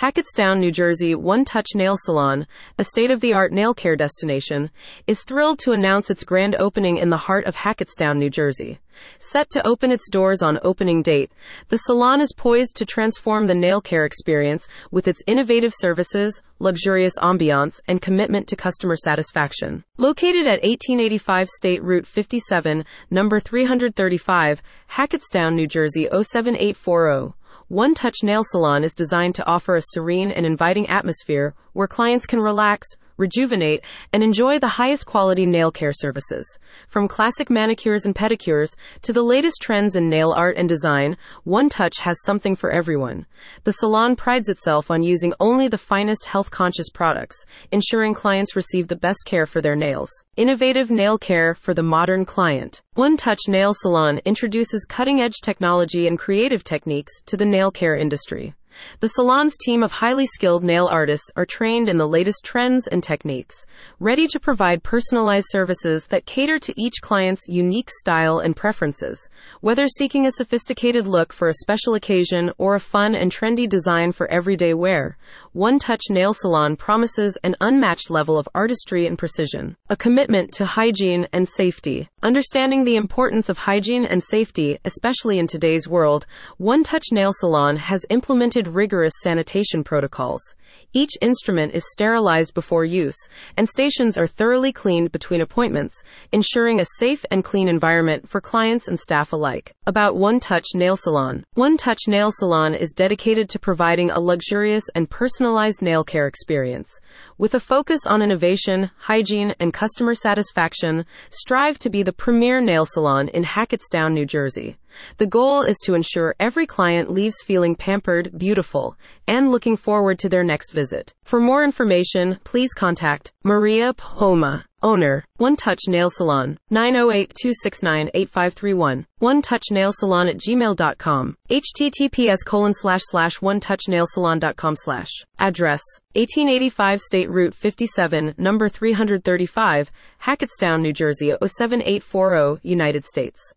Hackettstown, New Jersey One Touch Nail Salon, a state of the art nail care destination, is thrilled to announce its grand opening in the heart of Hackettstown, New Jersey. Set to open its doors on opening date, the salon is poised to transform the nail care experience with its innovative services, luxurious ambiance, and commitment to customer satisfaction. Located at 1885 State Route 57, number 335, Hackettstown, New Jersey 07840. One Touch Nail Salon is designed to offer a serene and inviting atmosphere where clients can relax, rejuvenate, and enjoy the highest quality nail care services. From classic manicures and pedicures to the latest trends in nail art and design, One Touch has something for everyone. The salon prides itself on using only the finest health conscious products, ensuring clients receive the best care for their nails. Innovative nail care for the modern client. One Touch Nail Salon introduces cutting edge technology and creative techniques to the nail care industry. The salon's team of highly skilled nail artists are trained in the latest trends and techniques, ready to provide personalized services that cater to each client's unique style and preferences. Whether seeking a sophisticated look for a special occasion or a fun and trendy design for everyday wear, One Touch Nail Salon promises an unmatched level of artistry and precision, a commitment to hygiene and safety. Understanding the importance of hygiene and safety, especially in today's world, One Touch Nail Salon has implemented rigorous sanitation protocols. Each instrument is sterilized before use, and stations are thoroughly cleaned between appointments, ensuring a safe and clean environment for clients and staff alike. About One Touch Nail Salon One Touch Nail Salon is dedicated to providing a luxurious and personalized nail care experience. With a focus on innovation, hygiene, and customer satisfaction, strive to be the premier nail salon in Hackettstown, New Jersey. The goal is to ensure every client leaves feeling pampered, beautiful, and looking forward to their next visit. For more information, please contact Maria Poma, owner, One Touch Nail Salon, 908-269-8531, One Touch Nail Salon at gmail.com, https colon slash slash one touch nail salon.com slash. Address, 1885 State Route 57, number 335, Hackettstown, New Jersey 07840, United States.